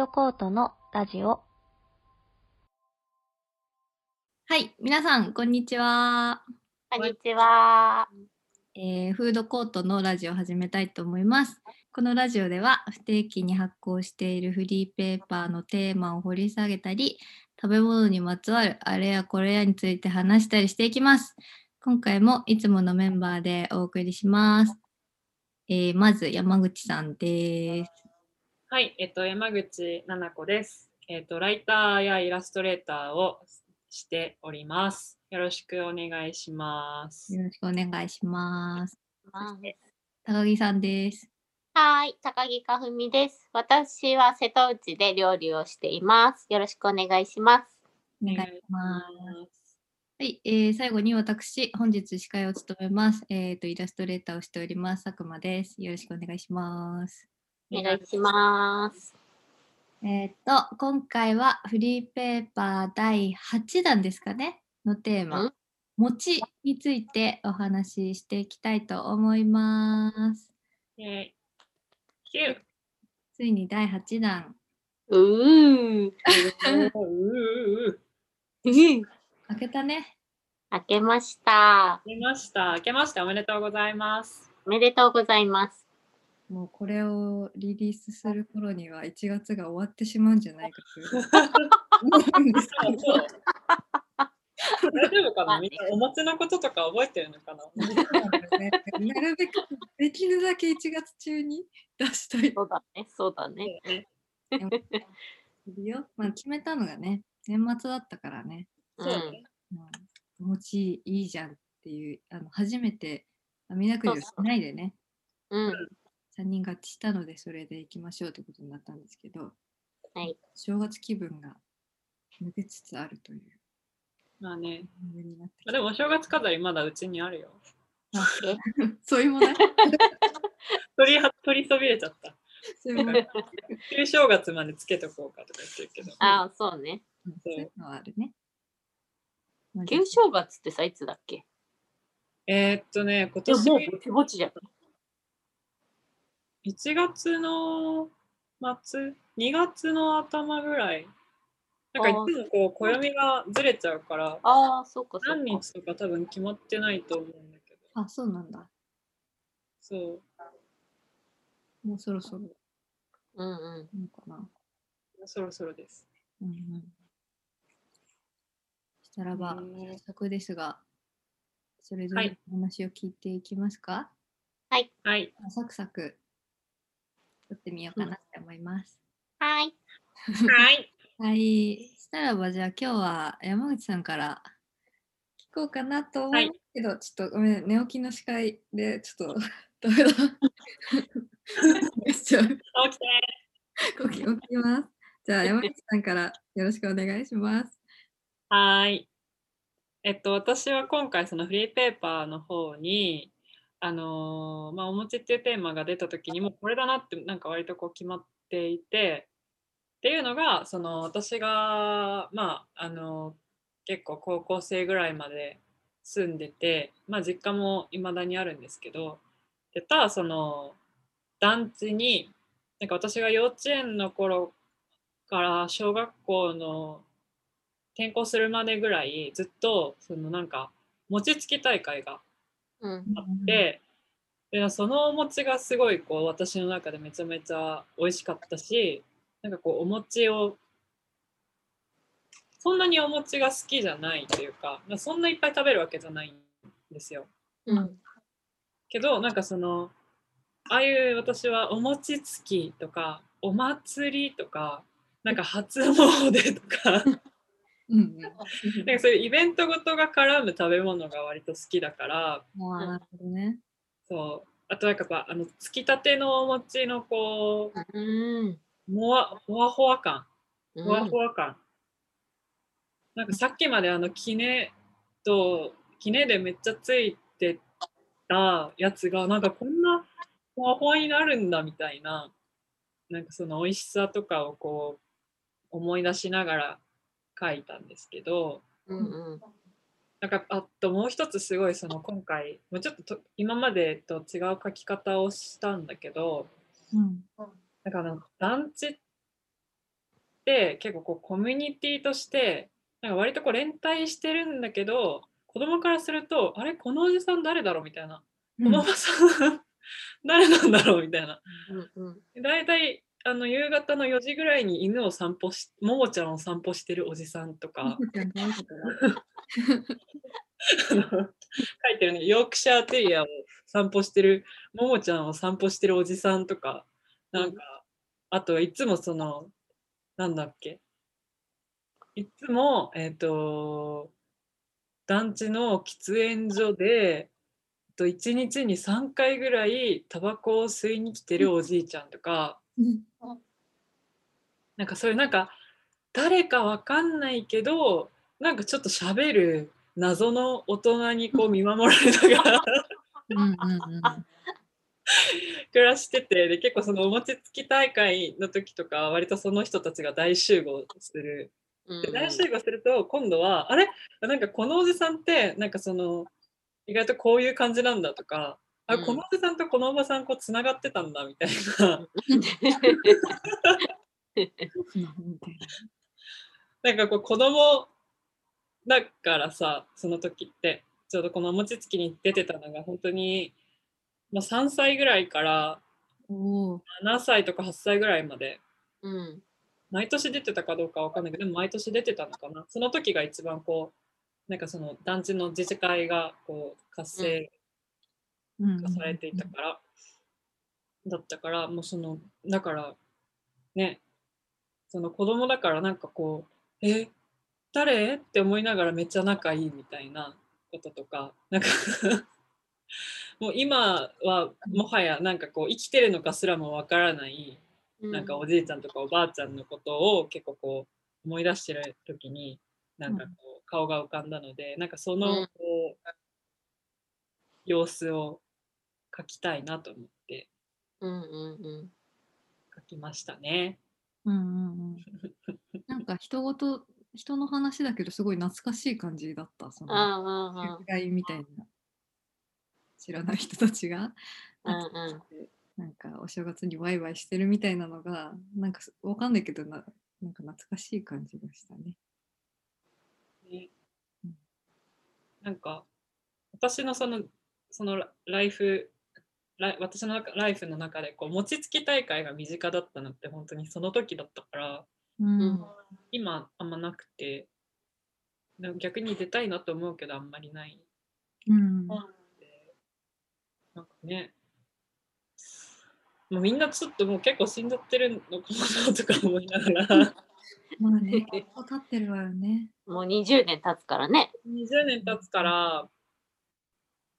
ドコートのラジオ。はい、皆さん、こんにちは。こんにちは。えーフードコートのラジオを始めたいと思います。このラジオでは不定期に発行しているフリーペーパーのテーマを掘り下げたり、食べ物にまつわるあれやこれやについて話したりしていきます。今回もいつものメンバーでお送りします。えーまず山口さんです。はい、えっと、山口奈々子です。えっと、ライターやイラストレーターをしております。よろしくお願いします。よろしくお願いします。は高木さんです。い、高木かふみです。私は瀬戸内で料理をしています。よろしくお願いします。お願いします。はい、えー最後に私、本日司会を務めます。えっ、と、イラストレーターをしております、佐久間です。よろしくお願いします。お願いします。えっ、と、今回はフリーペーパー第8弾ですかね、のテーマん、餅についてお話ししていきたいと思います。イェイキューついに第8弾、うー。開けたね。明けました。明けました。明けましておめでとうございます。おめでとうございます。もうこれをリリースする頃には1月が終わってしまうんじゃないかという思うんですけどそう大丈夫かな？みんなお餅のこととか覚えてるのかな？そうなるべくできるだけ1月中に出したい。そうだね、そうだね。いるよまあ、決めたのがね、年末だったからね、そうね。うん、お餅いいじゃんっていう、あの初めて網だくじをしないでね、うん。うん。3人合致したので、それで行きましょうということになったんですけど、はい。正月気分が抜けつつあるというまあね。でもお正月飾りまだうちにあるよ。え そういうもの 取りは取りそびれちゃった。旧正月までつけとこうかとか言ってるけど。ああ、そうね。うんそういうのはあるね。まあ旧正月ってさ、いつだっけ？えーっとね、今年もうぼちぼちじゃん。1月の末、2月の頭ぐらい？なんかいつもこう暦がずれちゃうから、ああ、そうか、そうか。何日とか多分決まってないと思うんだけど。あ、そうなんだ。そう。もうそろそろうんうん。なのかな。そろそろです。うんうん。したらば、ね早速ですが、それぞれはいお話を聞いていきますか、はい。サクサク撮ってみようかなって思います。はい。はい。はい。したらば、じゃあ今日は山口さんから聞こうかなと思うけど、ちょっとごめん、寝起きの司会でちょっとダメだ。起きて。起き起きます。じゃあ山口さんからよろしくお願いします。はーい。えっと、私は今回そのフリーペーパーの方に、あのーまあ、お餅っていうテーマが出た時にもこれだなってなんか割とこう決まっていてっていうのがその私がまああの結構高校生ぐらいまで住んでて、まあ、実家も未だにあるんですけどでたその団地になんか私が幼稚園の頃から小学校の転校するまでぐらいずっとそのなんか餅つき大会が。あって、でそのお餅がすごいこう私の中でめちゃめちゃ美味しかったしなんかこうお餅をそんなにお餅が好きじゃないというかまあそんないっぱい食べるわけじゃないんですよ。うん。けどなんかそのああいう私はお餅つきとかお祭りとかなんか初詣とかうんうん。なんかそういうイベントごとが絡む食べ物が割と好きだからなるほどね。そうあとなんかやっぱあのつきたてのお餅のこうん。うもわほわほわ感うんほわほわ感、なんかさっきまであのきねときねでめっちゃついてたやつがなんかこんなほわほわになるんだみたいななんかその美味しさとかをこう思い出しながら書いたんですけど、うんうん。なんかあともう一つすごいその今回もうちょっとと今までと違う書き方をしたんだけどうん。なんかあの団地って結構こうコミュニティとしてなんか割とこう連帯してるんだけど子供からするとあれ？このおじさん誰だろう？みたいな。このおばさん 誰なんだろう？みたいな。うんうん。大体あの夕方の4時ぐらいに犬を散歩しももちゃんを散歩してるおじさんとか。書いてるね。ヨークシャーテリアを散歩してるももちゃんを散歩してるおじさんとか。なんか、あといつもそのなんだっけ。いつもえっ、と団地の喫煙所で1日に3回ぐらいタバコを吸いに来てるおじいちゃんとか。なんかそういうなんか誰かわかんないけどなんかちょっと喋る謎の大人にこう見守られながらうんうんうん。暮らしててで結構そのお餅つき大会の時とか割とその人たちが大集合する。うんで大集合すると今度はあれ？なんかこのおじさんってなんかその意外とこういう感じなんだとかあうん。このおじさんとこのおばさんこうつながってたんだみたいな なんかこう子供だからさその時ってちょうどこのお餅つきに出てたのが本当に、まあ、3歳ぐらいからおー。7歳とか8歳ぐらいまでうん。毎年出てたかどうかわかんないけどでも毎年出てたのかな。その時が一番こうなんかその団地の自治会がこう活性化されていたから、だったからもうそのだからねその子供だからなんかこうえ誰？って思いながらめっちゃ仲いいみたいなこととかなんか もう今はもはやなんかこう生きてるのかすらもわからないなんかおじいちゃんとかおばあちゃんのことを結構こう思い出してる時になんかこう顔が浮かんだのでなんかそのうん。こう様子を描きたいなと思ってうんうんうん。描きましたね。うんうんうん。なんか人ごと人の話だけどすごい懐かしい感じだったそうんのうんうん。集会みたいな。知らない人たちが。うんうん。なんかお正月にワイワイしてるみたいなのがなんかすわかんないけどななんか懐かしい感じがしたね。ねうん。なんか私のそのそのラライフ私の中ライフの中でこう餅つき大会が身近だったのって本当にその時だったからうんうん今あんまなくて逆に出たいなと思うけどあんまりないうんでなんかねもうみんなちょっともう結構死んじゃってるのかなとか思いながら まあね、経ってるわよね。もう20年経つからね。20年経つから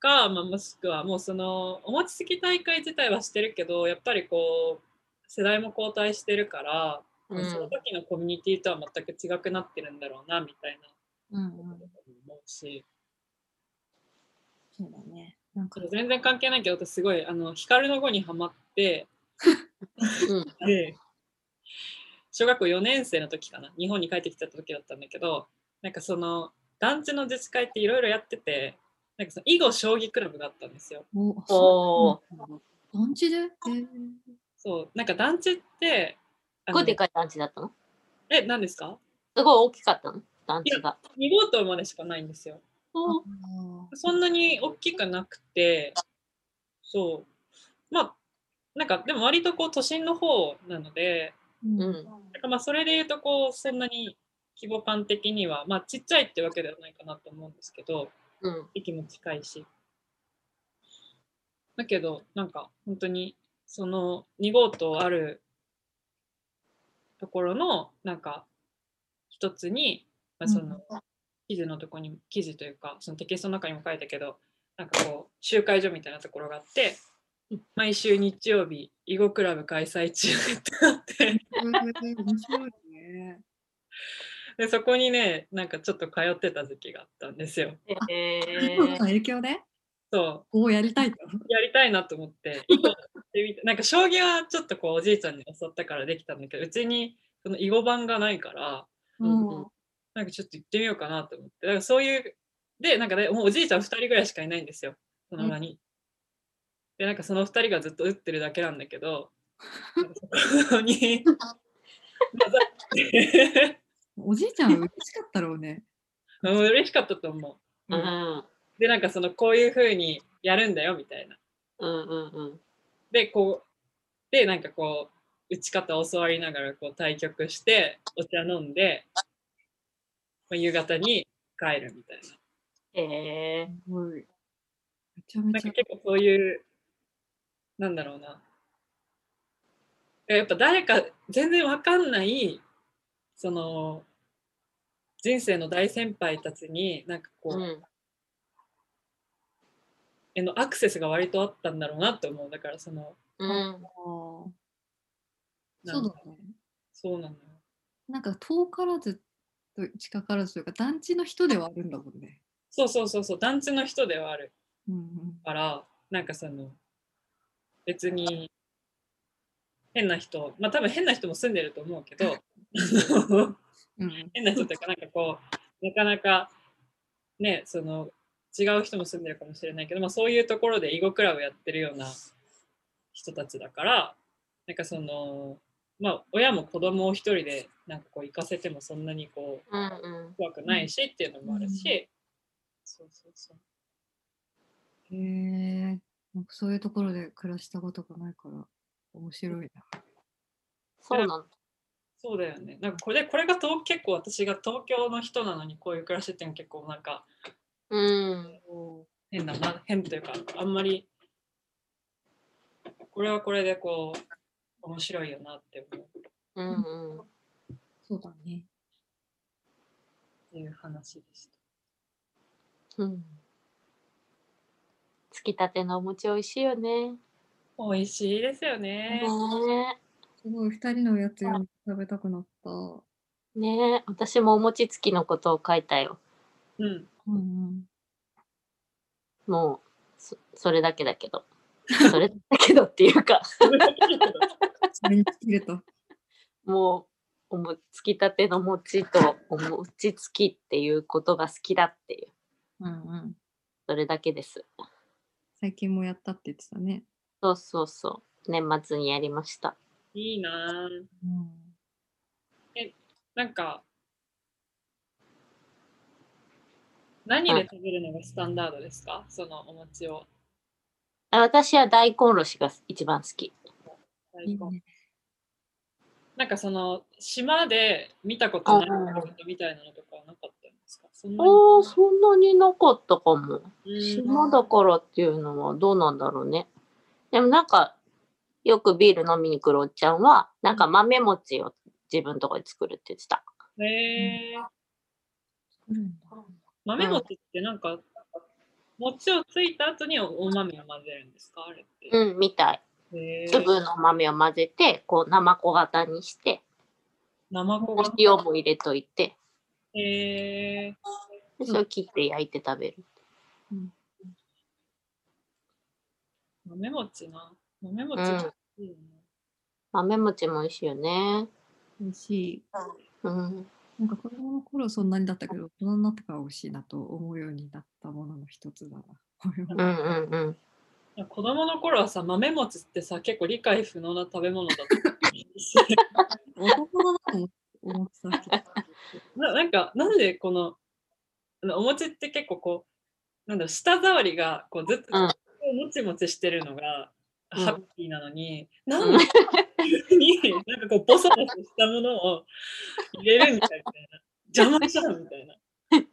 か、まあ、もしくはもうそのお餅つき大会自体はしてるけどやっぱりこう世代も交代してるから、うん。その時のコミュニティとは全く違くなってるんだろうなみたいな。うんうん、ことも思うし、そうだね。なんか、全然関係ないけど私すごいあの光の碁にハマってうん。で小学校4年生の時かな日本に帰ってきた時だったんだけどなんかその団地の自治会っていろいろやっててなんかその囲碁将棋クラブがあったんですよ。おお団地で、えーそう。なんか団地ってあのすごいでかい団地だったの？え何ですか？すごい大きかったの？団地が。2号棟までしかないんですよ。あそんなに大きくなくてそう。まあなんかでも割とこう都心の方なのでーうん。うん。なんかまあそれで言うとこうそんなに規模感的にはまあちっちゃいってわけではないかなと思うんですけどうん。駅も近いしだけどなんか本当にその2号棟あるところのなんか一つに、まあ、その記事のとこに記事というかそのテキストの中にも書いたけどなんかこう集会所みたいなところがあって毎週日曜日囲碁クラブ開催中ってなってえー面白いね。でそこにねなんかちょっと通ってた時期があったんですよ。えー、影響でそうやりたいと。やりたいなと思って、なんか将棋はちょっとこうおじいちゃんに教わったからできたんだけど、うちにその囲碁盤がないから、うんうんなんかちょっと行ってみようかなと思って、だからそういう、で、なんかね、もうおじいちゃん2人ぐらいしかいないんですよ、その場に。で、なんかその2人がずっと打ってるだけなんだけど、そこにおじいちゃん嬉しかったろうね。うん嬉しかったと思う。うんでなんかそのこういう風にやるんだよみたいな。うんうんうんでこうでなんかこう打ち方を教わりながらこう対局してお茶飲んで、まあ、夕方に帰るみたいな。へえすごい。めちゃめちゃなんか。結構そういうなんだろうな。やっぱ誰か全然わかんないその人生の大先輩たちになんかこう、うん。へのアクセスが割とあったんだろうなって思う。だからそのうん。あー。なんかそうだね。そうなのよ。なんか遠からずと近からずというか団地の人ではあるんだもんね。そうそうそうそう。団地の人ではある。うん。からなんかその別に変な人まあ多分変な人も住んでると思うけど うん。うん。変な人っていうかなんかこうなかなかねその違う人も住んでるかもしれないけど、まあ、そういうところで囲碁クラブやってるような人たちだからなんかそのまあ親も子供を一人でなんかこう行かせてもそんなにこううんうん怖くないしっていうのもあるし、そうそうそうへえ。なんかそういうところで暮らしたことがないから面白いな。そうなのそうだよねなんかこれこれが東結構私が東京の人なのにこういう暮らしっていうのは結構なんかうん変だな変というかあんまりこれはこれでこう面白いよなって思ううんうんそうだね。っていう話でした。うんつきたてのお餅美味しいよね。美味しいですよね。ねすごい、二人のやつよ食べたくなった。え、ねえ、私もお餅つきのことを書いたよ。うん。うんうん。もう、そそれだけだけど。それだけどっていうか、それに尽きると。もう、おもつきたての餅とお餅つきっていうことが好きだっていう、うんうん。それだけです。最近もやったって言ってたね。そうそうそう。年末にやりました。いいなぁ。うん。なんか、何で食べるのがスタンダードですか？そのお餅を。あ私は大根おろしが一番好き。大根。なんかその島で見たことないうんことみたいなのとかはなかったんですか？そんなにああ、そんなになかったかも。うん島だからっていうのはどうなんだろうね。でもなんか、よくビール飲みに来るおっちゃんは、なんか豆餅を自分のとこで作るって言ってた。へー作るんだ。豆餅ってなんか、餅をついた後にお豆を混ぜるんですか？あれって。うん、みたい。粒の豆を混ぜて、こう生子型にして、生子が。塩も入れといて、へーでそれを切って焼いて食べる。豆餅な。豆餅うん豆餅も美味しいよね。美味しい。うん。なんか子供の頃そんなにだったけど、大人になってから美味しいなと思うようになったものの一つだな。うんうんうん。いや子供の頃はさ、豆餅ってさ、結構理解不能な食べ物だった。男だなと思ってたけど。ななんか、なんでこの、お餅って結構こう、なんだろう、舌触りがこうずっとうんもちもちしてるのが、うんハッピーなのに、なんで急に なんかこうボソボソしたものを入れるみたいな、邪魔じゃんみたいな。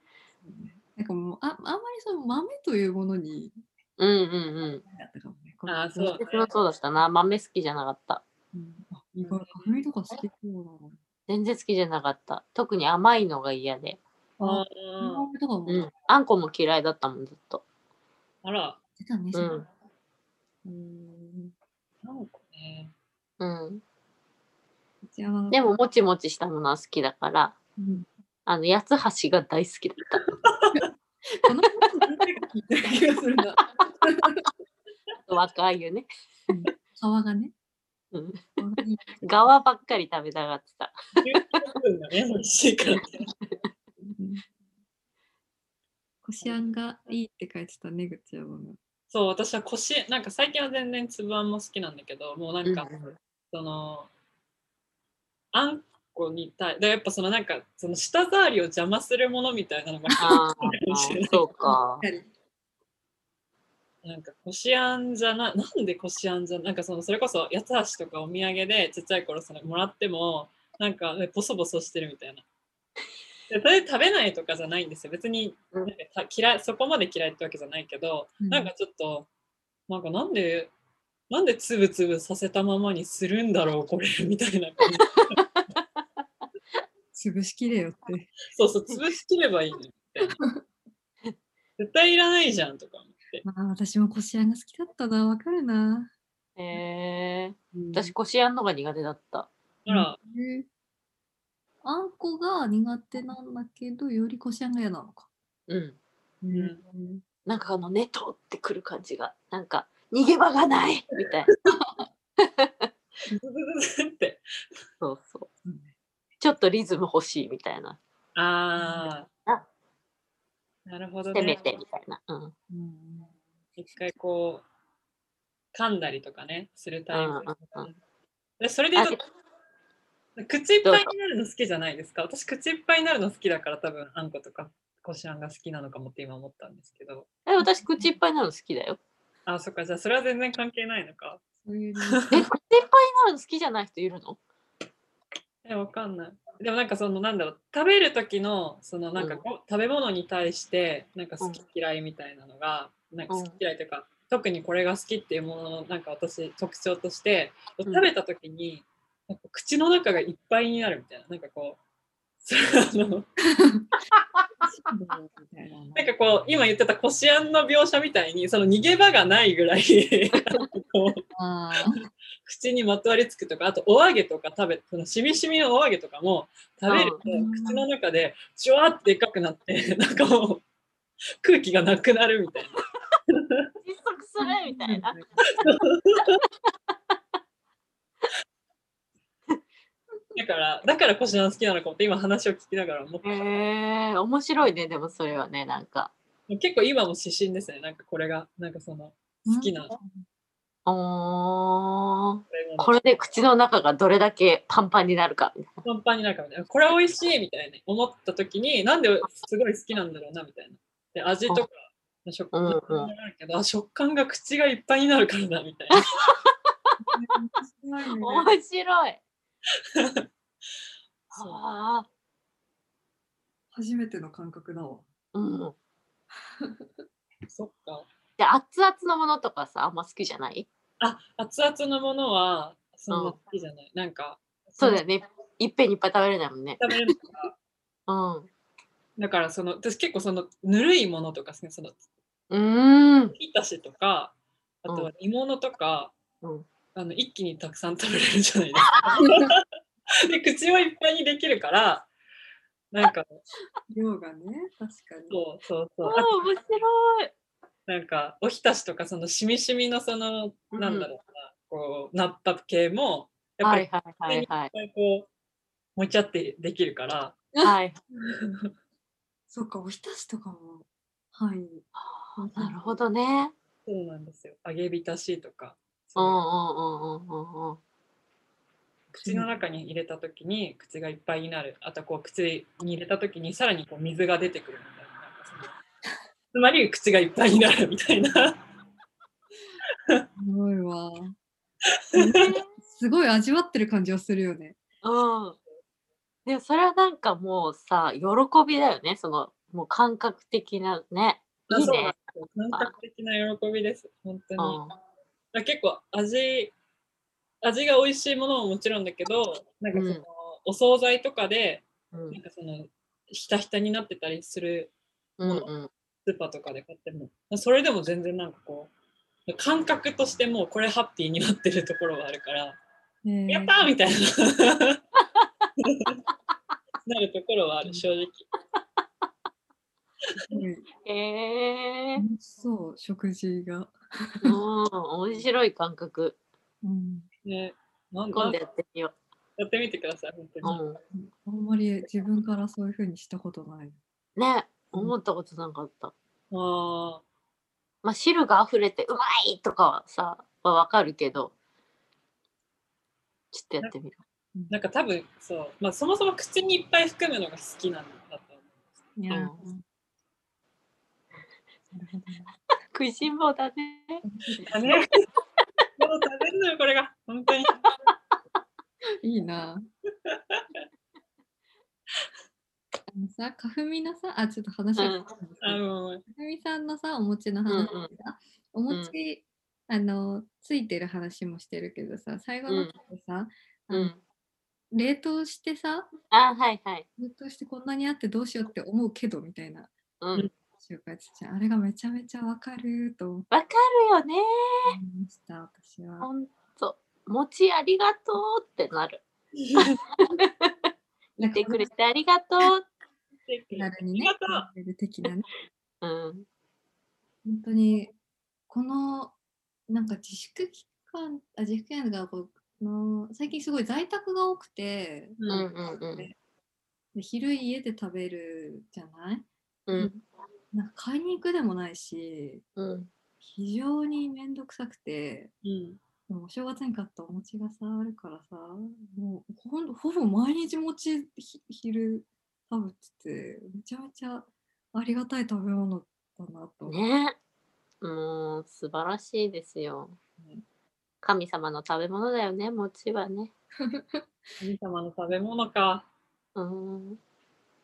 なんかもうああんまりその豆というものにうんうんうん。だったかもね。あーそうね私もそうだったな。豆好きじゃなかった。うん、あ意外、花粉とか好きそうだな。全然好きじゃなかった。特に甘いのが嫌で。ああ、うん。あんこも嫌いだったもん、ずっと。あら、出たね。うん。なんかね。うん。うちはでも、もちもちしたものは好きだから、うん、あの、八つ橋が大好きだった。この話何回か聞いてる気がするな。若いよね。うん皮がね。うん。側ばっかり食べたがってた。こしあんがいいって書いてたね、ぐちゃまが。そう、私は腰、なんか最近は全然つぶあんも好きなんだけど、もうなんか、うんその、あんこに対でやっぱそのなんかその舌触りを邪魔するものみたいなのがあ そうか。なんかこしあんじゃななんでこしあんじゃなんかそのそれこそ八つ橋とかお土産でちっちゃい頃そのもらってもなんかねボソボソしてるみたいな。でそれで食べないとかじゃないんですよ。別にうん。なんかた嫌いそこまで嫌いってわけじゃないけど、うん。なんかちょっとなんかなんでなんでつぶつぶさせたままにするんだろうこれみたいな感じ。潰しきれよって。そうそう潰しきればいいのにみたいな。絶対いらないじゃんとか思って、まあ私もこしあんが好きだったな。わかるな。へえうん。私、こしあんのが苦手だった。ほら、へえあんこが苦手なんだけど、よりこしあんが嫌なのか。うん。んなんかあの、ねとってくる感じが、なんか、逃げ場がないみたいな。ズズズズってそうそう。ちょっとリズム欲しいみたいな。あああなるほどせめねてみたいな。うん。うん一回こう噛んだりとかねするタイプ、うんうんうんでそれで口いっぱいになるの好きじゃないですか。私口いっぱいになるの好きだから多分あんことかこしあんが好きなのかもって今思ったんですけど。え、私、口いっぱいになるの好きだよ。あそっか。じゃあそれは全然関係ないのか。そういう理 え、口いっぱいになるの好きじゃない人いるの？えわかんない。でもなんかそのなんだろう。食べる時のそのなんかこう、食べ物に対してなんか好き嫌いみたいなのが、なんか好き嫌いというか、特にこれが好きっていうもののなんか私特徴としてん。食べた時に、なんか口の中がいっぱいになるみたいななんかこう なんかこう今言ってたこしあんの描写みたいにその逃げ場がないぐらい 口にまとわりつくとかあとお揚げとか食べそのしみしみのお揚げとかも食べるとうん口の中でジュワってでっかくなって なんかもう空気がなくなるみたいな。窒息するみたいな。だからこしあん好きなのかもって今話を聞きながら思っえー、面白いね、でもそれはね、なんか。結構今も指針ですね。なんかこれがなんかその好きな。これで口の中がどれだけパンパンになるか。パンパンになるかみたいな。これ美味しいみたいに思った時になんですごい好きなんだろうなみたいな。で味とか食感うん。うんもあるけど、あ食感が口がいっぱいになるからなみたいな。面白い。そ うああ、初めての感覚だわ。うん。そっかで、熱々のものとかさ、あんま好きじゃない？あ熱々のものはそんな好きじゃない、なんかそうだよね。いっぺんにいっぱい食べれないもんね。食べれるからうん。だからその私結構そのぬるいものとかですねそのうーん。ひたしとかあとは煮物とか、うんあの一気にたくさん食べれるじゃないですか。で口をいっぱいにできるからなんか量がね、確かに。そうそうそう面白い。なんかおひたしとかそのしみしみのその、うんなんだろうなこうナッパ系もやっぱりはいはいはいはい。いっぱいこうもちゃってできるからはい。そっか、おひたしとかも。はい。なるほどね。そうなんですよ揚げ浸しとかうんそううんうんうんうんうん。口の中に入れた時に口がいっぱいになるあとこう口に入れた時にさらにこう水が出てくるみたいななんかそのつまり口がいっぱいになるみたいなすごいわ。すごい味わってる感じはするよね。うん。でもそれはなんかもうさ、喜びだよね。その、もう感覚的なね。いいね。感覚的な喜びです本当に、うん結構味味が美味しいものももちろんだけどなんかその、うん。お惣菜とかでうん。なんかそのひたひたになってたりするうんうん。スーパーとかで買っても。それでも全然なんかこう感覚としてもうこれハッピーになってるところがあるから、えー。やったーみたいな。なるところはある正直。へえ楽しそう、食事が。うん、面白い感覚。うん、ねなん今度だやってみよやってみてください本当う。に、うあんまり自分からそういうふうにしたことない。ん。ね、思ったことなかった。あまあ、汁が溢れてうまいとかはさ、はわかるけど、ちょっとやってみる。なんか多分そう、まあ、そもそも口にいっぱい含むのが好きなんだと思う。いやー、うん 食いしん坊だね。だね。食べるのよ、これが。本当に。いいな。あのさ、かふみのさ、あ、ちょっと話が変わったんですけどあの、かふみさんのさ、お餅の話でうんうんさ、お餅、あの、ついてる話もしてるけどさ、最後の方でさ、うん。冷凍してさ、あ、はいはい。冷凍してこんなにあってどうしようって思うけどみたいなうん。あれがめちゃめちゃわかるとわかるよね。ました、私は。ほんと。餅ありがとうってなる。言ってくれてありがとう。気軽にねありがとう、食べる的なね。うん。本当に、この、なんか自粛期間、あ自粛期間がこうの最近すごい在宅が多くて、うんうんうん。で昼家で食べるじゃない？うん。なんか買いに行くでもないし、うん。非常にめんどくさくて、うん。でもお正月に買ったお餅がさ、あるからさ、もうほんほぼ毎日餅ひ昼食べてて、めちゃめちゃありがたい食べ物だなと。ねもう素晴らしいですようん。神様の食べ物だよね、餅はね。神様の食べ物か。うん。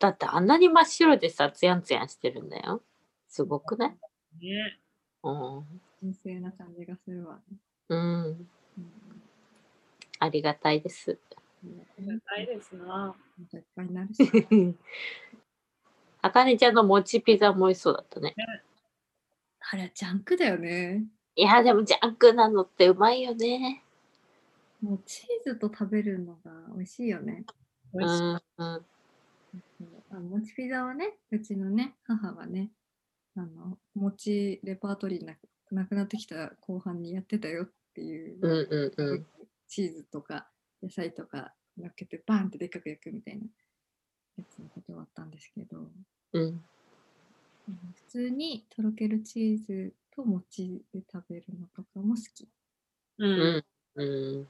だってあんなに真っ白でさ、ツヤンツヤンしてるんだよ。すごくね。ね。うん。神聖な感じがするわね。うん。うんありがたいです。ありがたいですな。またいっぱいになるし。あかねちゃんの餅ピザも美味しそうだったね。あれ、ジャンクだよね。いや、でもジャンクなのってうまいよね。もうチーズと食べるのが美味しいよね。美味しい。うん。うん。あ餅ピザはね、うちのね、母がね、あの、餅レパートリーななくなってきた後半にやってたよっていう、うんうんうん。チーズとか野菜とか乗っけてバーンってでっかく焼くみたいなやつのことはあったんですけど、うん。うん普通にとろけるチーズと餅で食べるのとかも好き。う。うんん。うん。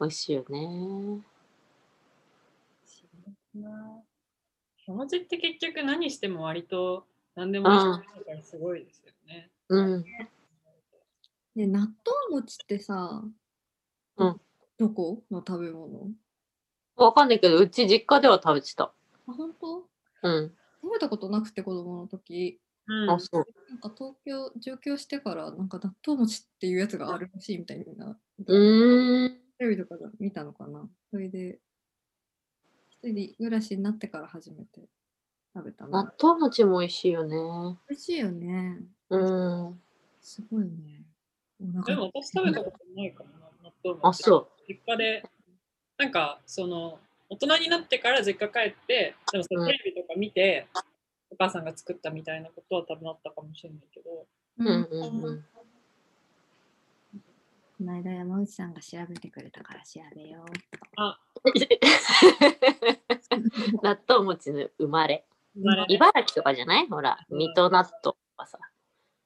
美味しいよね。お餅って結局何しても割と何でもすごいですよね。うん。で、納豆餅ってさ、うんどこの食べ物？わかんないけど、うち実家では食べてた。あ、本当？うん。食べたことなくて子供の時うんあ、そう。なんか東京上京してからなんか納豆餅っていうやつがあるらしいみたいなうーん。テレビとかで見たのかなそれで一人で暮らしになってから初めて食べた納な豆餅も美味しいよね。美味しいよねうん。すごいねおで腹も私食べたことないかもな、納豆あ、餅。そ実家で、なんかその、大人になってから実家帰って、でもそのうんテレビとか見て、お母さんが作ったみたいなことは多分あったかもしれないけど、う。うんうんうん。この間山内さんが調べてくれたから調べようあ、納豆餅の生まれ。生まれね茨城とかじゃない？ほら、水戸納豆とかさ。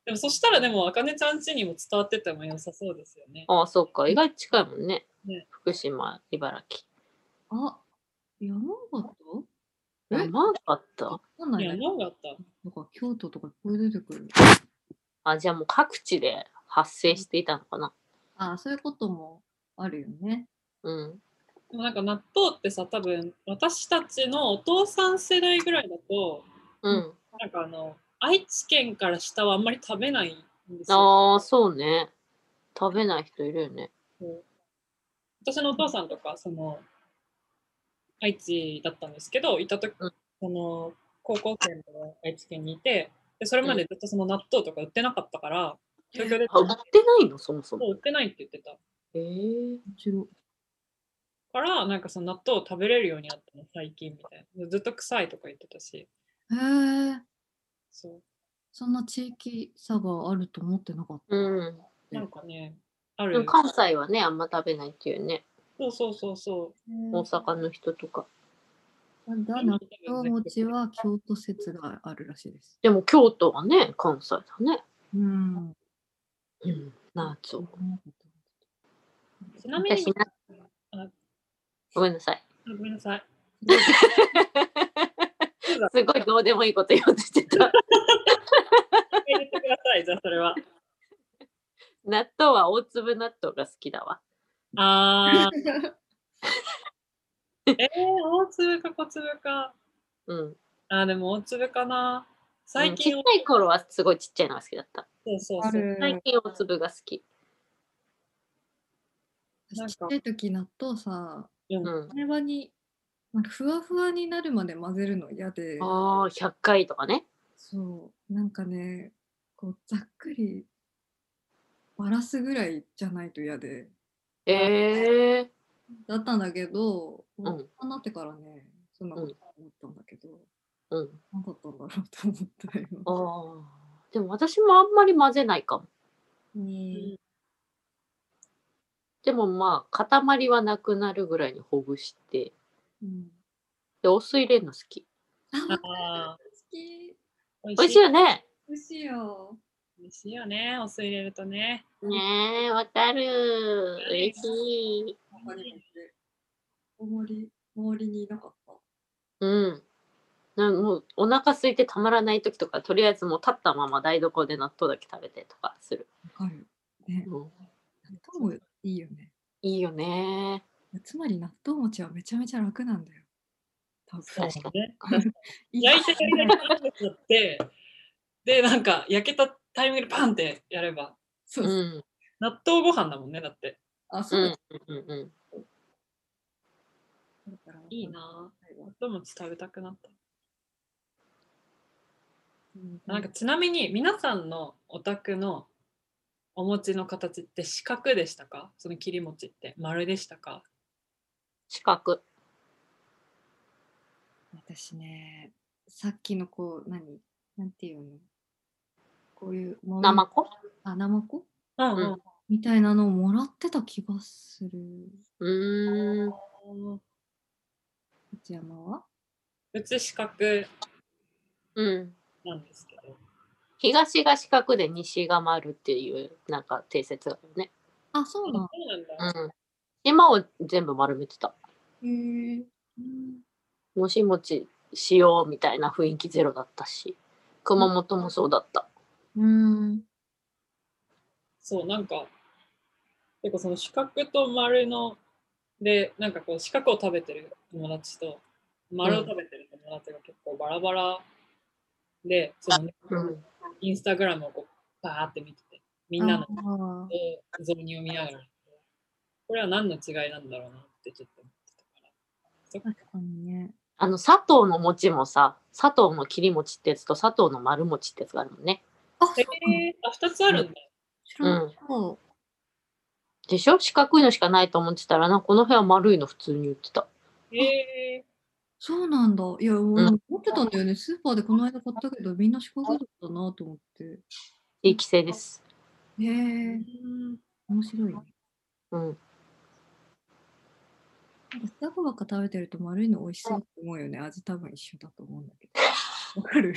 でもそしたらでも、あかねちゃん家にも伝わってても良さそうですよね。ああ、そうか。意外と近いもんね。ね福島、茨城。あ山形？え？山形？わかんなんか京都とかいっぱい出てくるあ、じゃあもう各地で発生していたのかな。ああそういうこともあるよねうん。でもなんか納豆ってさ、多分私たちのお父さん世代ぐらいだと、うん。なんかあの、愛知県から下はあんまり食べないんですよ。ああ、そうね。食べない人いるよね。私のお父さんとか、その、愛知だったんですけど、いたとき、うんその、高校生の頃愛知県にいて、でそれまでずっとその納豆とか売ってなかったから、東京であ、売ってないの？そもそも。売ってないって言ってた。へえ。面白から、なんかその納豆を食べれるようになったの、最近みたいな。ずっと臭いとか言ってたし、いへえそう。そんな地域差があると思ってなかった？うん。なんかね、ある。関西はね、あんま食べないっていうね。そうそうそうそう。大阪の人とか。ただ納豆餅は京都説があるらしいです。でも京都はね、関西だね。うん。うん。なあ、そう。ちなみにごめんなさい。ごめんなさい。すごいどうでもいいこと言おうとしてた。入れてください、じゃあそれは。納豆は大粒納豆が好きだわ。あー。えー、大粒か小粒か。うん。あー、でも大粒かな。最うんちっ近、ちゃい頃はすごいちっちゃいのが好きだった。そうそうそう。最近大粒が好き。なんかちっちゃい時納豆さ、うんうん。あれはに、なんかふわふわになるまで混ぜるの嫌で、ああ、100回とかね。そう、なんかね、こうざっくりバラすぐらいじゃないと嫌で、ええだったんだけど、ん大人になってからね、そんなこと思ったんだけど、うん。何だったんだろうと思ったよ。ああ。でも私もあんまり混ぜないかも。ねでもまあ、塊はなくなるぐらいにほぐして、うん、で、お酢入れるの好き。あ、好き。ー美味しいよね。美味しいよ。美味しいよね、お酢入れるとね。ねえ、わかる。嬉しい。中に入って大盛り、周りにいなかった。うん。なんもうお腹空いてたまらない時とか、とりあえずもう立ったまま台所で納豆だけ食べてとかする。わかる。ね、うん、納豆もいいよね。いいよね。つまり納豆餅はめちゃめちゃ楽なんだよ。多分。そうね。焼いてるだけだって、で、なんか焼けたタイミングでパンってやれば、そうう。ん。納豆ご飯だもんね、だって。あ、うそうだん。うんうん。だからいいなぁ。納豆餅食べたくなった。うんなんかちなみに皆さんのお宅のお餅の形って四角でしたか？その切り餅って丸でしたか？四角。私ね、さっきのこう、何？なんていうの？こういうもの？ナマコ？あ、生子うんうんうん。みたいなのをもらってた気がする。うーん。内山は？うち四角うん。なんですけど。東が四角で西が丸っていうなんか定説があるね。あ、そうなんそうなんだ。うん。島を全部丸めてた。へえ。もしもちしようみたいな雰囲気ゼロだったし、熊本もそうだった。うん。そう、なんか、結構その四角と丸の、で、なんかこう四角を食べてる友達と、丸を食べてる友達が結構バラバラで、その、うん。インスタグラムをこうバーって見てて、みんなのあー造入を見ながら、これは何の違いなんだろうなってちょっと思ってたから。確かにね。あの、佐藤の餅もさ、佐藤の切り餅ってやつと佐藤の丸餅ってやつがあるもんね。あ、そうえー、あ、二つあるんだ。知らなかった。でしょ？四角いのしかないと思ってたら、なこの辺は丸いの普通に売ってた。えそうなんだ。いや、もううん持ってたんだよね。スーパーでこの間買ったけど、みんな四角だったなと思って。地域性です。へえー、、面白いね。うん。なんか四角ばっか食べてると丸いの美味しそうって思うよね。味多分一緒だと思うんだけど。わかる？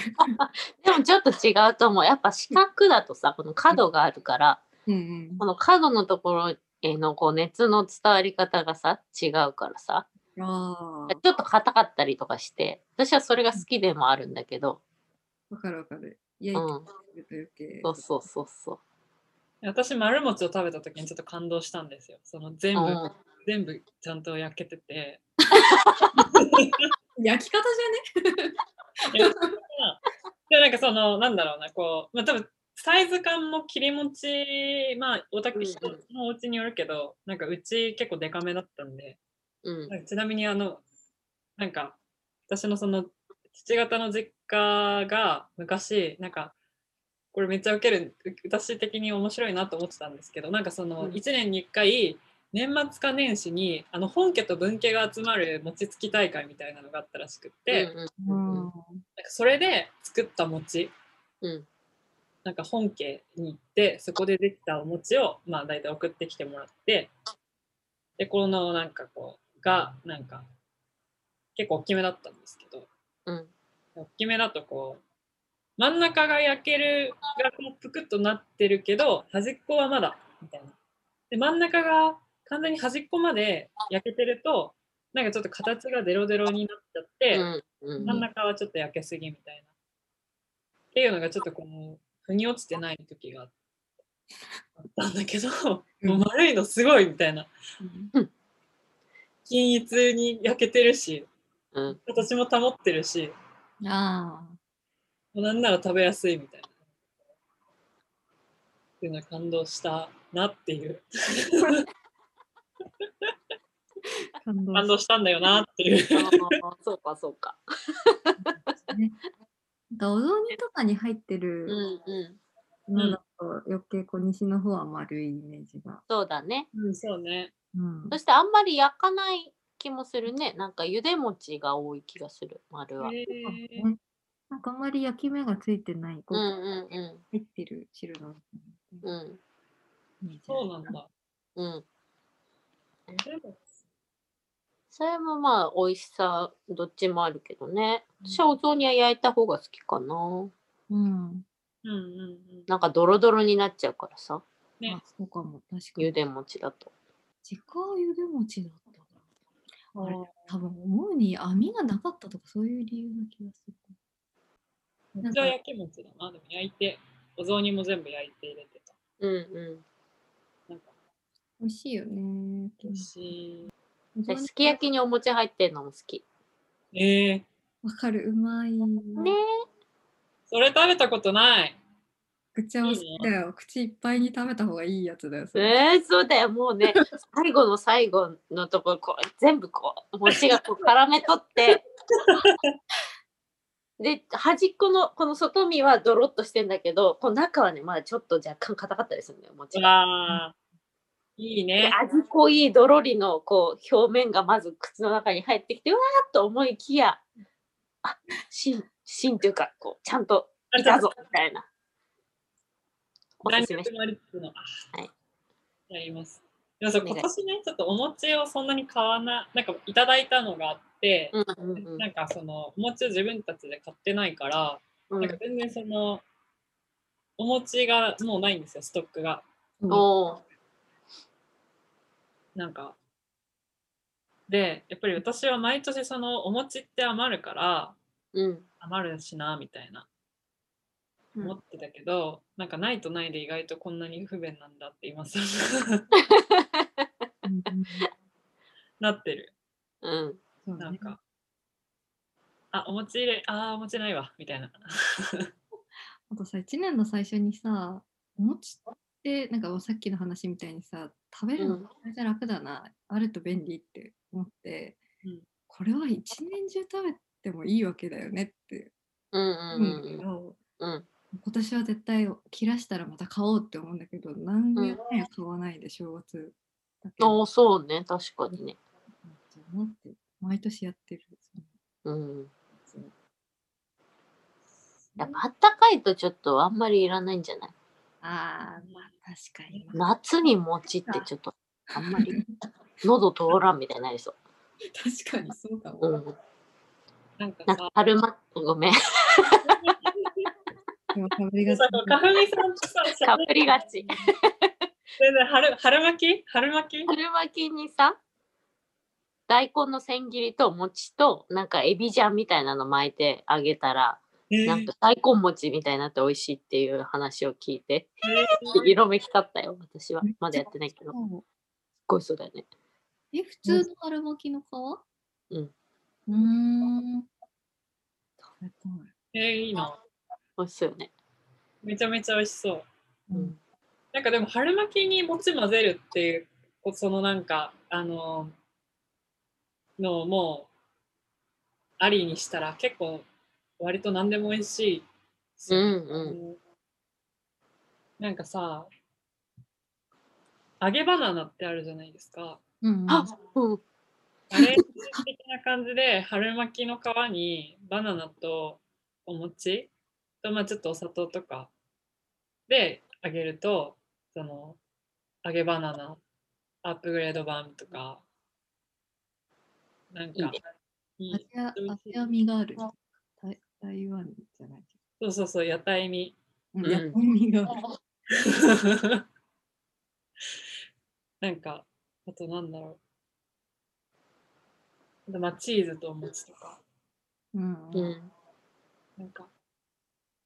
でもちょっと違うと思う。やっぱ四角だとさ、この角があるから、うんうんこ。の角のところへのこう熱の伝わり方がさ、違うからさ、ちょっと硬かったりとかして、私はそれが好きでもあるんだけど、わかるわかる。焼いうんてると余計。そうそうそうそ私、丸餅を食べた時にちょっと感動したんですよ。その全う。部、うん全部ちゃんと焼けてて。焼き方じいや でなんかそのなんだろうなこうまあ多分サイズ感も切り餅まあお宅うんうん人のお家によるけど、なんかうち結構デカめだったんでうん。ちなみにあのなんか私のその父方の実家が昔なんかこれめっちゃウケる私的に面白いなと思ってたんですけどなんかそのうん。1年に1回年末か年始にあの本家と分家が集まる餅つき大会みたいなのがあったらしくって。なんかそれで作った餅。うん。なんか本家に行ってそこでできたお餅をまあ大体送ってきてもらってでこのなんかこうがなんか結構大きめだったんですけどうん。大きめだとこう真ん中が焼けるがこうぷくっとなってるけど端っこはまだみたいな。で真ん中が完全に端っこまで焼けてるとなんかちょっと形がデロデロになっちゃって、うんうん。真ん中はちょっと焼けすぎみたいな。っていうのがちょっとこの腑に落ちてない時があったんだけど、うん。もう丸いのすごいみたいな。うん均一に焼けてるし、うん形も保ってるし、あなんなら食べやすいみたいな。っていうのは感動したなっていう。あ、感動感動したんだよなっていう。そうかそうか。ね。なんかお雑煮とかに入ってうるんうん。のだと余計こう西の方は丸いイメージが。そうだね。うん、そうね。うんそしてあんまり焼かない気もするね。なんか茹で餅が多い気がする、丸は。へそうーねなんかあんまり焼き目がついてない、こううんうんう入ってる汁のん。うん。そうなんだ。うん。それもまあ美味しさどっちもあるけどね。私はお雑煮は焼いた方が好きかな。うん。うんうんうん。なんかドロドロになっちゃうからさ。ねあ、そうかも。確かに。茹で餅だと。自家茹で餅だったな。あれ多分思うに網がなかったとかそういう理由な気がする。なんかじゃあ焼き餅だな。でも焼いて、お雑煮も全部焼いて入れてた。うんうなんか美味しいよね。美味しい。すき焼きにお餅入ってんのも好き。えー、わかる、うまい。ねそれ食べたことない。口は好きだよ。口いっぱいに食べた方がいいやつだよ。そえれー、そうだよ。もうね、最後の最後のところ、こう全部こう、餅がこう絡め取って、で、端っこの、この外身はドロッとしてんだけど、この中はね、まだちょっと若干硬かったりするんだよ、餅が。いいでね。味濃いドロリのこう表面がまず口の中に入ってきて、うわーっと思いきや、あ、芯、芯というか、こう、ちゃんといたぞ、みたいな。おすすめし弾力もありつつの。あはいやります。でもそ今年ね、ちょっとお餅をそんなに買わな、なんかいただいたのがあって、うんうんうんなんかそのお餅を自分たちで買ってないから、うんなんか全然そのお餅がもうないんですよ、ストックが。おーなんか。で、やっぱり私は毎年そのお餅って余るから、うん。余るしな、みたいなうん思ってたけど、なんかないとないで意外とこんなに不便なんだって今更うんなってる。うん。そうねなんか、あ、お餅入れ、あー、お餅ないわ、みたいな。あとさ、1年の最初にさ、お餅って、なんかさっきの話みたいにさ、食べるのうんめちゃめちゃ楽だな、あると便利って思って、うんこれは一年中食べてもいいわけだよねってうん思うんだけうんど、うん。うん。今年は絶対切らしたらまた買おうって思うんだけど、何年や買わないで正月だけおーそうね、確かにね。なって毎年やってる。うん。やっぱあったかいとちょっとあんまりいらないんじゃない？ああ、まあ確かに。夏に餅ってちょっとあんまり 喉通らんみたいになりそ確かにそうかも。う。うん。なんかさなんか、春ま、ごめん。でも食べがちさ、かふみさんとさ、かぶりがち。全然春春巻き？春巻き？春巻きにさ、大根の千切りと餅と、なんかエビジャンみたいなの巻いてあげたら、えなんか大根餅みたいになって美味しいっていう話を聞いて、ー色めき立ったよ、私は。まだやってないけど。すごいそうだよね。え、普通の春巻きの皮？うん。うーん。食べたい。えー、いいな。美味しそうよね。めちゃめちゃ美味しそう。うん。なんかでも春巻きに餅混ぜるっていう、こそのなんか、あののをもう、ありにしたら結構割と何でも美味しいし。うんうんなんかさ、揚げバナナってあるじゃないですか。うんうん。あ、うん。あれ的な感じで春巻きの皮にバナナとお餅と、まあ、ちょっとお砂糖とかで揚げるとその揚げバナナアップグレード版とかなんかいいねいい味がある。台台湾じゃないけそうそうそう屋台味ど。うんやっぱ実がある。なんかあとなんだろあとまあチーズとお餅とか。うんうん。なんか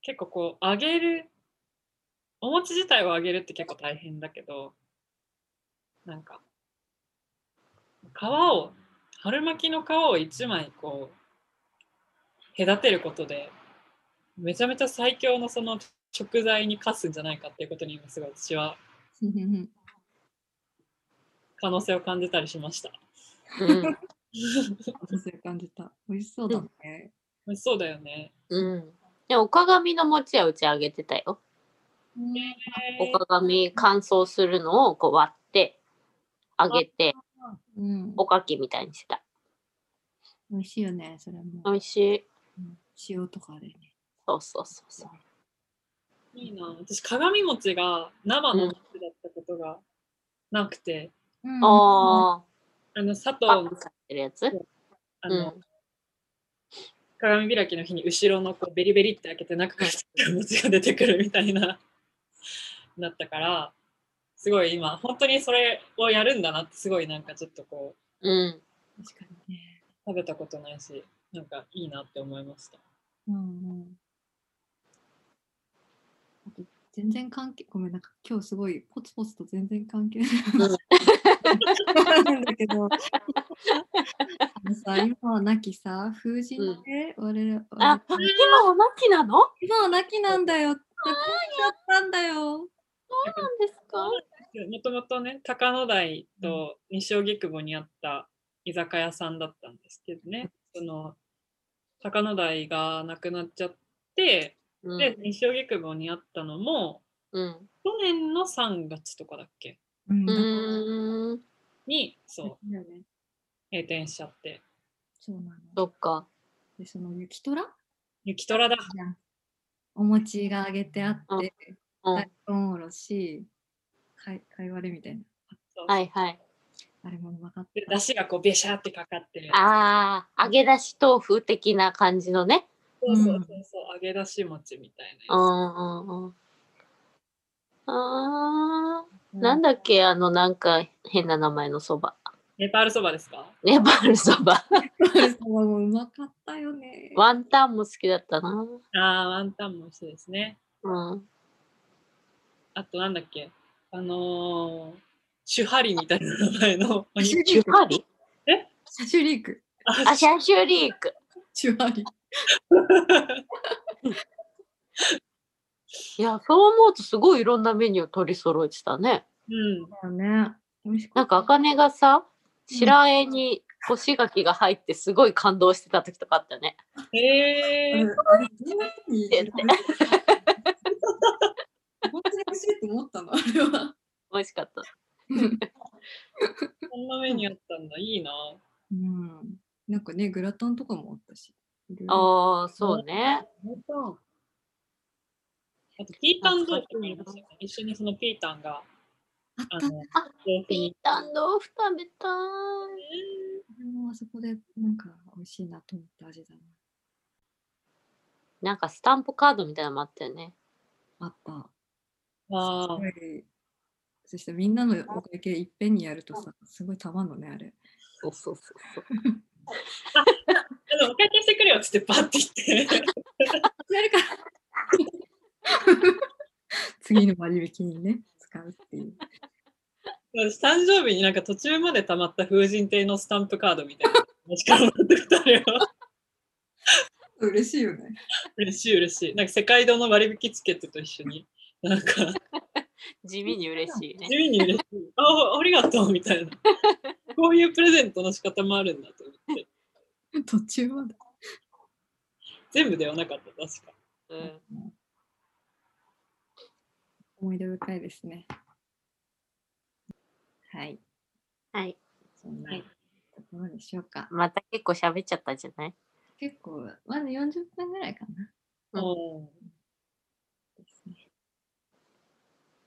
結構こう揚げるお餅自体を揚げるって結構大変だけどなんか皮を春巻きの皮を1枚こう隔てることでめちゃめちゃ最強のその食材に課すんじゃないかっていうことに今すごい私は可能性を感じたりしました。うん。そういう感じた。美味しそうだね。美味しそうだよね。うん。でも、おかがみの餅はうちあげてたよ。おかがみ乾燥するのをこう割って、揚げて、うん。おかきみたいにした。美味しいよね、それも。美味しい。うん塩とかでね。そうそうそうそう。いいな私鏡餅が生の餅だったことがなくて、うんああの砂あ、糖のあの、うん。鏡開きの日に後ろのこうベリベリって開けて中から餅が出てくるみたいな だったからすごい今本当にそれをやるんだなってすごいなんかちょっとこううん。確かにね。食べたことないしなんかいいなって思いました。うんうん。全然関係、ごめん、なんか今日すごいポツポツと全然関係ない話なんだけど、あのさ、今は亡きさ、風神で、我々、あ、今お泣きなの？今は亡きなんだよ。亡くなったんだよ。何ですか？もともとね高野台と西荻窪にあった居酒屋さんだったんですけどね、その高野台がなくなっちゃって、うん。で西荻窪にあったのもうん。去年の3月とかだっけ？うん。うーん。にそう。だよね。閉店しちゃってそうなの。そっか。で、その雪虎雪虎だ。お餅が揚げてあって、うん。大根おろし、かいかいわれみたいな。はいはい。あれもうまかっでた。出汁がこうベシャーってかかってるああ、揚げ出し豆腐的な感じのね。そうそうそうそう揚げ出し餅みたいな。ああ、うなんだっけ、あの、なんか変な名前のそば。つネパールそばですか？ネパールそば。そばもうまかったよね。ワンタンも好きだったな。ああワンタンも美味しいですねうん。あとなんだっけ？あのー、シュハリみたいな名前の シュハリ？シャシュリーク。あ、シャシュリーク。シュハリ。いや、そう思うとすごいいろんなメニュー取り揃えてたね。うんだよね。なんか、あかねがさ、白あえに干し柿が入ってすごい感動してた時とかあったよね。へえー、いいって本当に美味しいと思ったの、あれは。美味しかった。こんなメニューあったんだいいなうん。なんかね、グラタンとかもあったし。ああ、そうね。あとピータン豆腐もありましたよね一緒にそのピータンがあった。あピーにタン豆腐食べたい。でもあそこでなんか美味しいなと思った味だなんかスタンプカードみたいなのもあったよね。な。あった。あーすごいそしてみんなのお会計いっぺんにやるとさ、すごいたまんのね、あれ。そうそうそうそう。あのお会計してくれよっつってパッて言って やるから 次の割引にね。私誕生日になんか途中までたまった風神亭のスタンプカードみたいな持ちからもらってきたよ嬉しいよね。嬉しい嬉しいなんか世界堂の割引チケットと一緒になんか 地味に嬉しいね地。味に嬉しいあありがとうみたいなこういうプレゼントの仕方もあるんだと思って 途中まで。全部ではなかった確かうん。思い出深いですね。はい。はい。そんなはいところでしょうか。また結構喋っちゃったんじゃない？結構、まだ40分ぐらいかな。うんうんですね。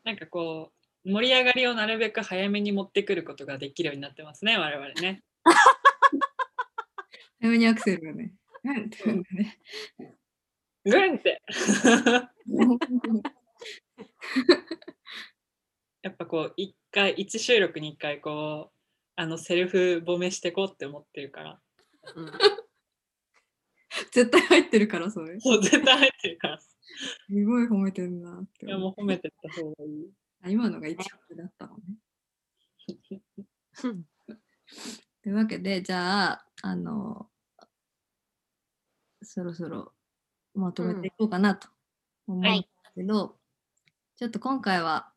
なんかこう盛り上がりをなるべく早めに持ってくることができるようになってますね我々ね 早めにアクセルがね。うんって言うんだね。グンって やっぱこう一回一収録に一回こうあのセルフ褒めしてこうって思ってるからうん、絶対入ってるから、それ。すそう絶対入ってるから。ごい褒めてんなっていや。もう褒めてった方がいい。あ今のが一番だったのね。うんというわけで、じゃあ、あの、そろそろまとめていこうかなと思うんですけど、ちょっと今回は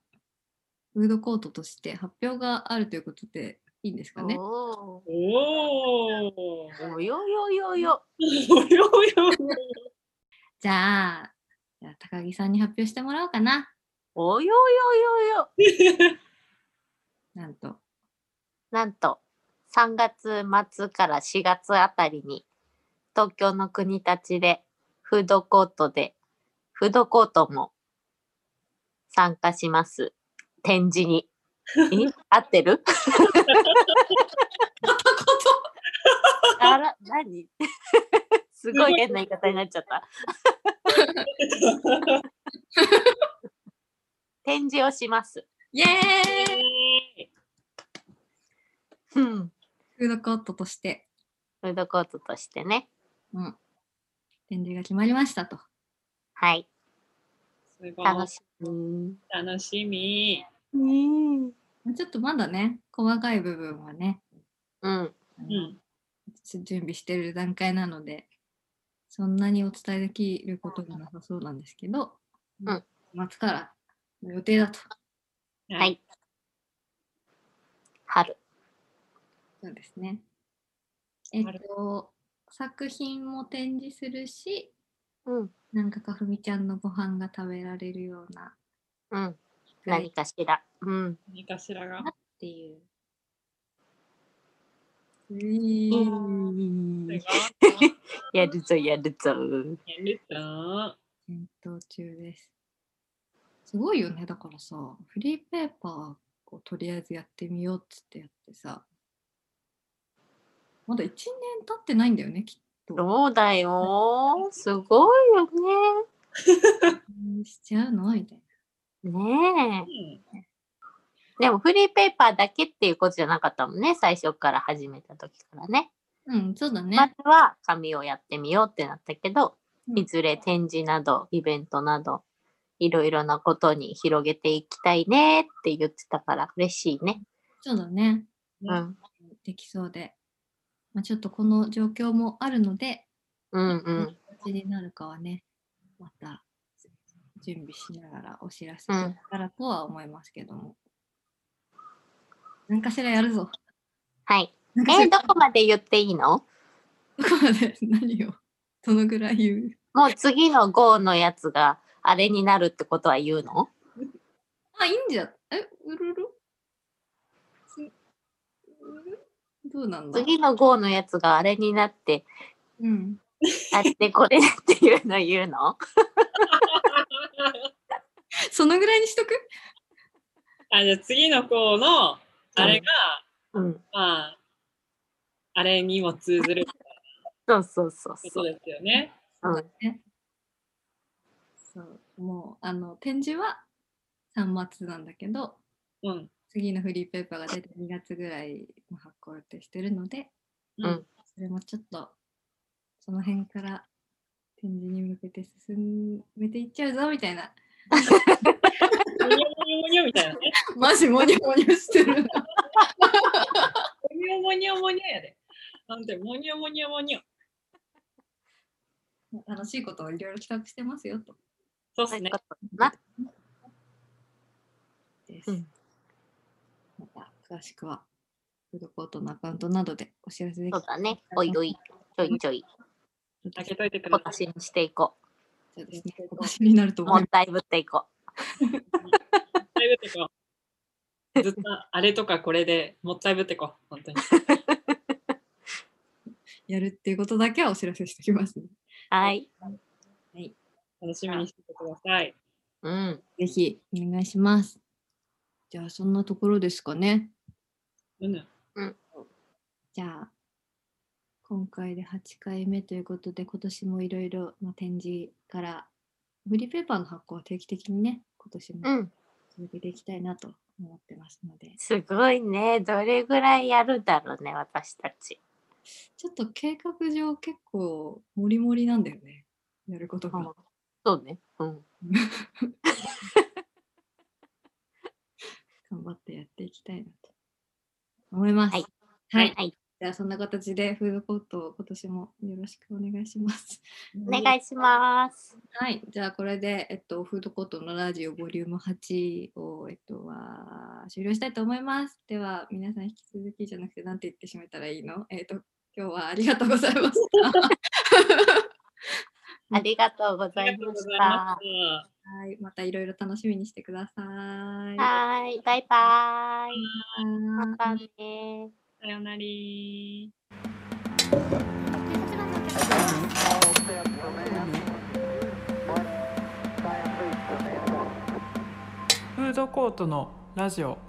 フードコートとして発表があるということでいいんですかね？おおお。ーおよよよよ。およよ。じゃあ、じゃあ高木さんに発表してもらおうかな。およよよよ。なんと。なんと3月末から4月あたりに東京の国立でフードコートでフードコートも参加します展示に。え？合ってる？あら何？すごい変な言い方になっちゃった。展示をします。イエーイうんフードコートとして、フードコートとしてね。うん、展示が決まりましたと。はい。すごい。楽しみ。楽しみ。うん。ちょっとまだね、細かい部分はね、うん。あうのん。準備してる段階なので、そんなにお伝えできることがなさそうなんですけど、うん末からの予定だと。は。い。春。そうですね。えっと、作品も展示するし、うん。なんかかふみちゃんのご飯が食べられるようなうん。何かしら。うん。何かしらが。っていう。ういーやるぞやるぞ。やると。検討中です。すごいよね。だからさ、フリーペーパーをとりあえずやってみようっつってやってさ、まだ1年経ってないんだよね、きっと。そうだよ。すごいようん しちゃうの？みたいね。うねえ。んでもフリーペーパーだけっていうことじゃなかったもんね。最初から始めた時からね。な。うん、そうだね。まずは紙をやってみようってなったけど、うんいずれ展示などイベントなどいろいろなことに広げていきたいねって言ってたから嬉しいね。そうだね。う。ん。できそうで。まあ、ちょっとこの状況もあるので、うんうん。どになるかはね、また準備しながらお知らせできたらとは思いますけども。何かしらやるぞ。はい。えーどこまで言っていいの？どこまで？何を？どのぐらい言う？もう次の GO のやつがあれになるってことは言うの？あ、いいんじゃ。え、うるるつうるるどうなんだ次の GO のやつがあれになって、うん。あれでこれでっていうの言うの？そのぐらいにしとく？あ、じゃあ次の子の、あれが、うん。まあ、あれにも通ずるそうそうそうそう。ですよね。うんね。そう、もう、あの、展示は3月なんだけど、うん。次のフリーペーパーが出て2月ぐらいの発行予定してるので、うんそれもちょっと、その辺から展示に向けて進めていっちゃうぞみたいな。もにょもにょもにょみたいなね。マジモニョモニョしてるな。もにょもにょもにょやで。なんて、もにょもにょもにょ。楽しいことをいろいろ企画してますよと。そうっすね。うんまた詳しくは、フードコートのアカウントなどでお知らせできそうだね。おいおい。ちょいちょい。開けといてく小ださい。出しにしていこそうですね。お越しになるとう。思いまもったいぶっていこもったいぶってこう。ずっとあれとかこれでもったいぶってこう。本当に。す。やるっていうことだけはお知らせしておきますね。う。はい。楽しみにしててください。うん。ぜひお願いします。じゃあそんなところですかね。うん。じゃあ今回で8回目ということで今年もいろいろな展示からフリーペーパーの発行は定期的にね今年もうん。続けていきたいなと思ってますので、すごいね。どれぐらいやるだろうね、私たち。ちょっと計画上結構モリモリなんだよね。やることが。そうね。うん。頑張ってやっていきたいなと思います。はい。はい。はい。じゃあそんな形でフードコートを今年もよろしくお願いします。お願いします。はい。じゃあこれで、えっと、フードコートのラジオボリューム8を、えっと、は終了したいと思います。では皆さん引き続きじゃなくて何て言ってしめたらいいの？えっと、今日はありがとうございました。ありがとうございました。はい。またいろいろ楽しみにしてください。はーい。バイバイ。またね。さよなり。フードコートのラジオ